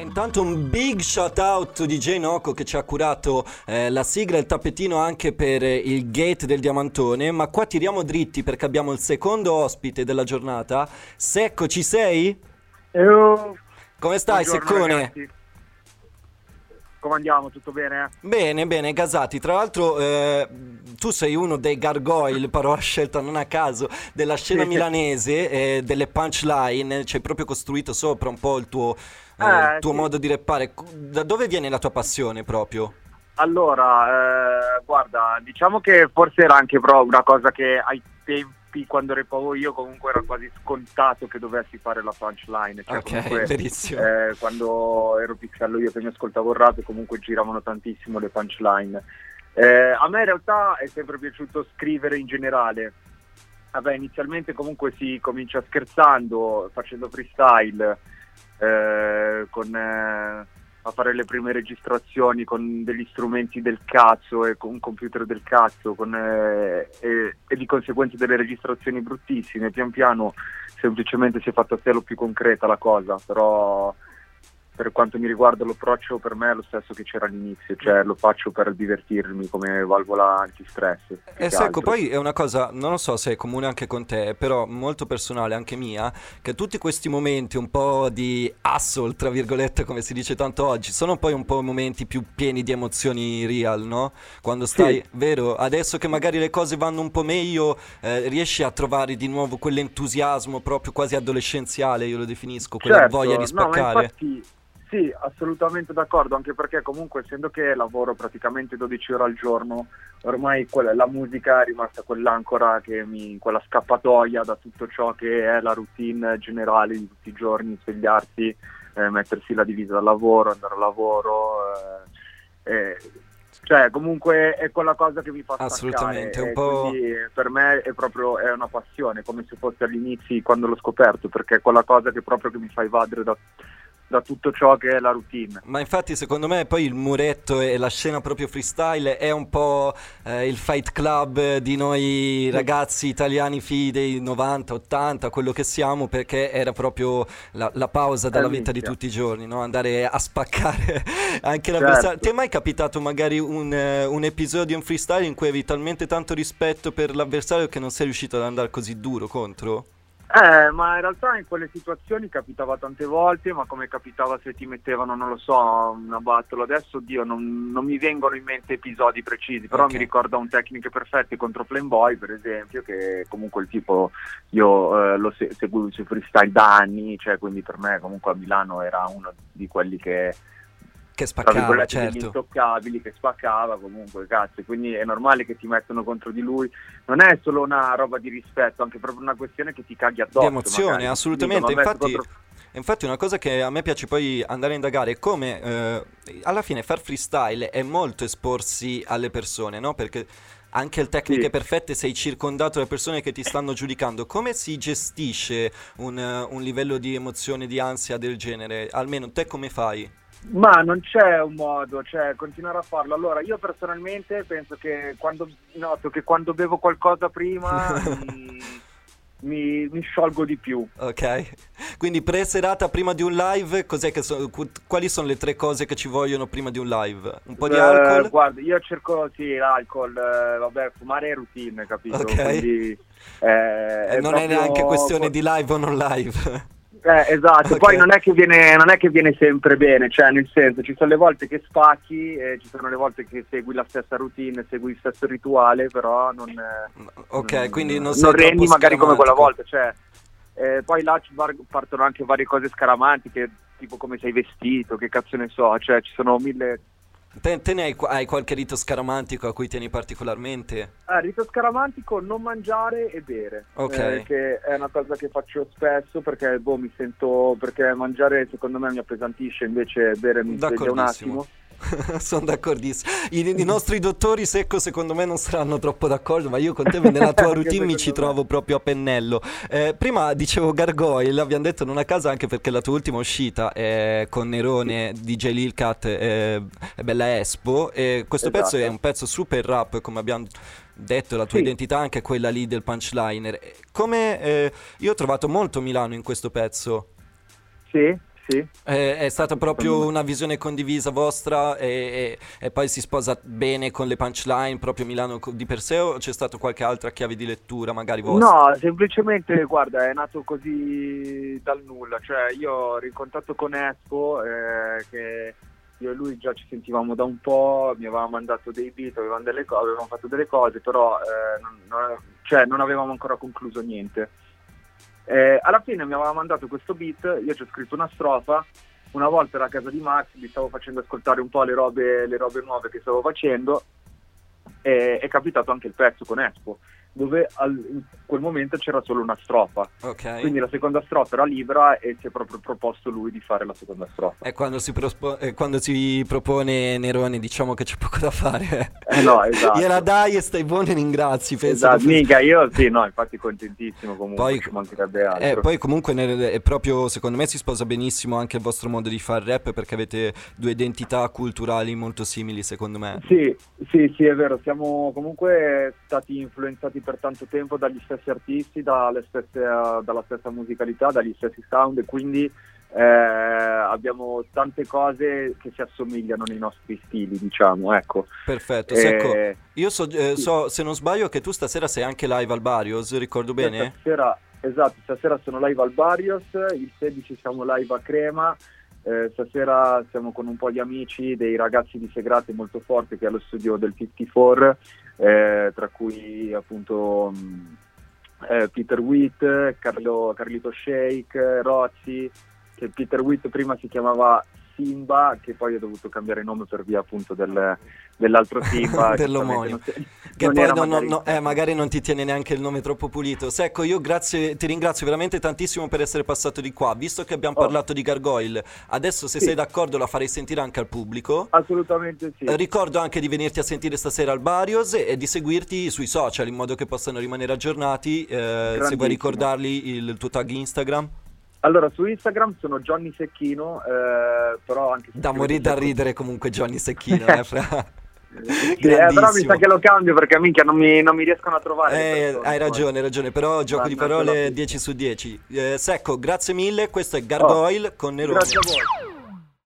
intanto un big shout out to DJ Noco che ci ha curato eh, la sigla e il tappetino anche per eh, il gate del diamantone, ma qua tiriamo dritti perché abbiamo il secondo ospite della giornata. Secco, ci sei? Eho. Come stai, Buongiorno, Seccone? ragazzi. Come andiamo? Tutto bene? Bene, bene, gasati. Tra l'altro, eh, tu sei uno dei gargoyle, parola scelta non a caso, della scena Sì. milanese, eh, delle punchline. Ci hai proprio costruito sopra un po' il tuo, eh, Eh, tuo sì. modo di rappare. Da dove viene la tua passione proprio? Allora, eh, guarda, diciamo che forse era anche però una cosa che ai tempi, quando repavo io, comunque era quasi scontato che dovessi fare la punchline. Cioè, ok, comunque, verissimo. eh, quando ero piccello io che mi ascoltavo il rap comunque giravano tantissimo le punchline. Eh, a me in realtà è sempre piaciuto scrivere in generale. Vabbè, inizialmente comunque si comincia scherzando, facendo freestyle, eh, con, eh, a fare le prime registrazioni con degli strumenti del cazzo e con un computer del cazzo con, eh, e, e di conseguenza delle registrazioni bruttissime. Pian piano semplicemente si è fatta a telo più concreta la cosa, però per quanto mi riguarda l'approccio per me è lo stesso che c'era all'inizio, cioè lo faccio per divertirmi come valvola antistress. E secco, altro. poi è una cosa, non lo so se è comune anche con te, però molto personale anche mia, che tutti questi momenti un po' di hustle, tra virgolette, come si dice tanto oggi, sono poi un po' momenti più pieni di emozioni real, no? Quando stai, Sì. vero? Adesso che magari le cose vanno un po' meglio, eh, riesci a trovare di nuovo quell'entusiasmo proprio quasi adolescenziale, io lo definisco, quella Certo, voglia di no, ma spaccare. infatti, sì, assolutamente d'accordo, anche perché comunque essendo che lavoro praticamente 12 ore al giorno, ormai quella- la musica è rimasta quell'ancora che mi, quella scappatoia da tutto ciò che è la routine generale di tutti i giorni, svegliarsi, eh, mettersi la divisa da lavoro, andare a lavoro, eh, eh, cioè comunque è quella cosa che mi fa staccare Assolutamente, un po'- per me è proprio è una passione, come se fosse all'inizio quando l'ho scoperto, perché è quella cosa che proprio che mi fa evadere da, da tutto ciò che è la routine. Ma infatti secondo me poi il muretto e la scena proprio freestyle è un po' eh, il fight club di noi ragazzi italiani figli dei 90, 80, quello che siamo, perché era proprio la, la pausa dalla vita di tutti i giorni, no? andare a spaccare anche l'avversario. Certo. Ti è mai capitato magari un, eh, un episodio in freestyle in cui avevi talmente tanto rispetto per l'avversario che non sei riuscito ad andare così duro contro? Eh, ma in realtà in quelle situazioni capitava tante volte, ma come capitava se ti mettevano, non lo so, una battola. Adesso, Dio, non, non mi vengono in mente episodi precisi, però Ok. mi ricorda un Tecniche Perfette contro Playboy, per esempio, che comunque il tipo, io eh, lo se- seguivo su freestyle da anni, cioè quindi per me comunque a Milano era uno di quelli che Che spaccava, virgolette degli certo. intoccabili che spaccava comunque cazzo quindi è normale che ti mettono contro di lui non è solo una roba di rispetto anche proprio una questione che ti caghi addosso Di emozione, magari. assolutamente. Dico, "Vabbè, Infatti, contro- infatti una cosa che a me piace poi andare a indagare è come eh, alla fine far freestyle è molto esporsi alle persone, no? Perché anche il tecniche Sì. perfette sei circondato da persone che ti stanno giudicando. Come si gestisce un, eh, un livello di emozione, di ansia del genere? Almeno te come fai? Ma non c'è un modo cioè continuare a farlo allora io personalmente penso che quando noto che quando bevo qualcosa prima mi, mi- mi sciolgo di più Ok? Quindi pre-serata prima di un live, cos'è che so- qu- quali sono le tre cose che ci vogliono prima di un live? Un po' di Eh, alcol? guarda, io cerco sì, l'alcol, eh, vabbè, fumare è routine, capito? Ok. Quindi, eh, Eh, non è proprio- neanche questione di live o non live. Eh, esatto, Ok. poi non è, che viene, non è che viene sempre bene, cioè nel senso ci sono le volte che spacchi, e ci sono le volte che segui la stessa routine, segui il stesso rituale, però non, eh, Ok, non- quindi non non rendi magari come quella volta, cioè, eh, poi là partono anche varie cose scaramantiche, tipo come sei vestito, che cazzo ne so, cioè ci sono mille... Te, te ne hai, hai qualche rito scaramantico a cui tieni particolarmente? Ah, rito scaramantico, non mangiare e bere, Ok. eh, che è una cosa che faccio spesso perché boh, mi sento, perché mangiare secondo me mi appesantisce, invece bere mi sveglia un D'accordissimo. attimo. Sono d'accordissimo. I, i nostri dottori secco secondo me non saranno troppo d'accordo, ma io con te nella tua routine mi ci me. trovo proprio a pennello. Eh, prima dicevo Gargoyle, abbiamo detto non a caso anche perché la tua ultima uscita è con Nerone, DJ Lil Cat e e Bella Espo e questo pezzo è Esatto. un pezzo super rap come abbiamo detto, la tua Sì. identità è anche quella lì del punchliner. Come eh, io ho trovato molto Milano in questo pezzo. Sì, Sì. È, è stata proprio una visione condivisa vostra e, e, e, poi si sposa bene con le punchline proprio Milano di per sé o c'è stata qualche altra chiave di lettura magari vostra? No, semplicemente guarda è nato così dal nulla, cioè io ho rincontrato con Espo eh, che io e lui già ci sentivamo da un po', mi aveva mandato dei beat, avevamo, delle co- avevamo fatto delle cose, però eh, non, non, cioè, non avevamo ancora concluso niente. Eh, alla fine mi aveva mandato questo beat, io ci ho scritto una strofa, una volta era a casa di Max, gli stavo facendo ascoltare un po' le robe, le robe nuove che stavo facendo. E è capitato anche il pezzo con Expo dove al, in quel momento c'era solo una strofa. Okay. Quindi la seconda strofa era libera e si è proprio proposto lui di fare la seconda strofa. E quando si, prospo- eh, quando si propone Nerone diciamo che c'è poco da fare. Eh no, esatto. Gliela dai e stai buono e ringrazi. Penso esatto, che... mica io sì, no, infatti contentissimo comunque, poi, ci mancherebbe altro. Eh, poi comunque nel, è proprio, secondo me si sposa benissimo anche il vostro modo di fare rap perché avete due identità culturali molto simili secondo me. Sì, sì, sì, è vero, siamo comunque stati influenzati per tanto tempo dagli stessi artisti, stesse, dalla stessa musicalità, dagli stessi sound e quindi eh, abbiamo tante cose che si assomigliano nei nostri stili, diciamo, ecco. Perfetto, Secco, eh, io so, eh, so, se non sbaglio, che tu stasera sei anche live al Barrios, ricordo bene? Stasera, esatto, stasera sono live al Barrios, il 16 siamo live a Crema, eh, stasera siamo con un po' di amici, dei ragazzi di Segrate molto forti che è allo studio del 54, eh, tra cui appunto mh, eh, Peter Witt, Carlo, Carlito Shake, Rozzi, che Peter Witt prima si chiamava Simba, che poi ha dovuto cambiare nome per via appunto del, dell'altro Simba. Dell'omonimo. che non poi non, magari... Non, eh, magari non ti tiene neanche il nome troppo pulito. Secco, io grazie, ti ringrazio veramente tantissimo per essere passato di qua. Visto che abbiamo oh. parlato di Gargoyle, adesso se sì. sei d'accordo la farei sentire anche al pubblico. Assolutamente sì. Eh, ricordo anche di venirti a sentire stasera al Barios e di seguirti sui social in modo che possano rimanere aggiornati. Eh, se vuoi ricordarli il, il tuo tag Instagram. Allora, su Instagram sono Johnny Secchino, eh, però anche... Da morire da ridere comunque Johnny Secchino, eh, fra... Eh, però mi sa che lo cambio perché minchia non mi, non mi riescono a trovare. Eh, hai ragione, hai ragione, però gioco di parole 10 su 10. Eh, Secco, grazie mille, questo è Gargoyle oh, con Nerone. Grazie a voi.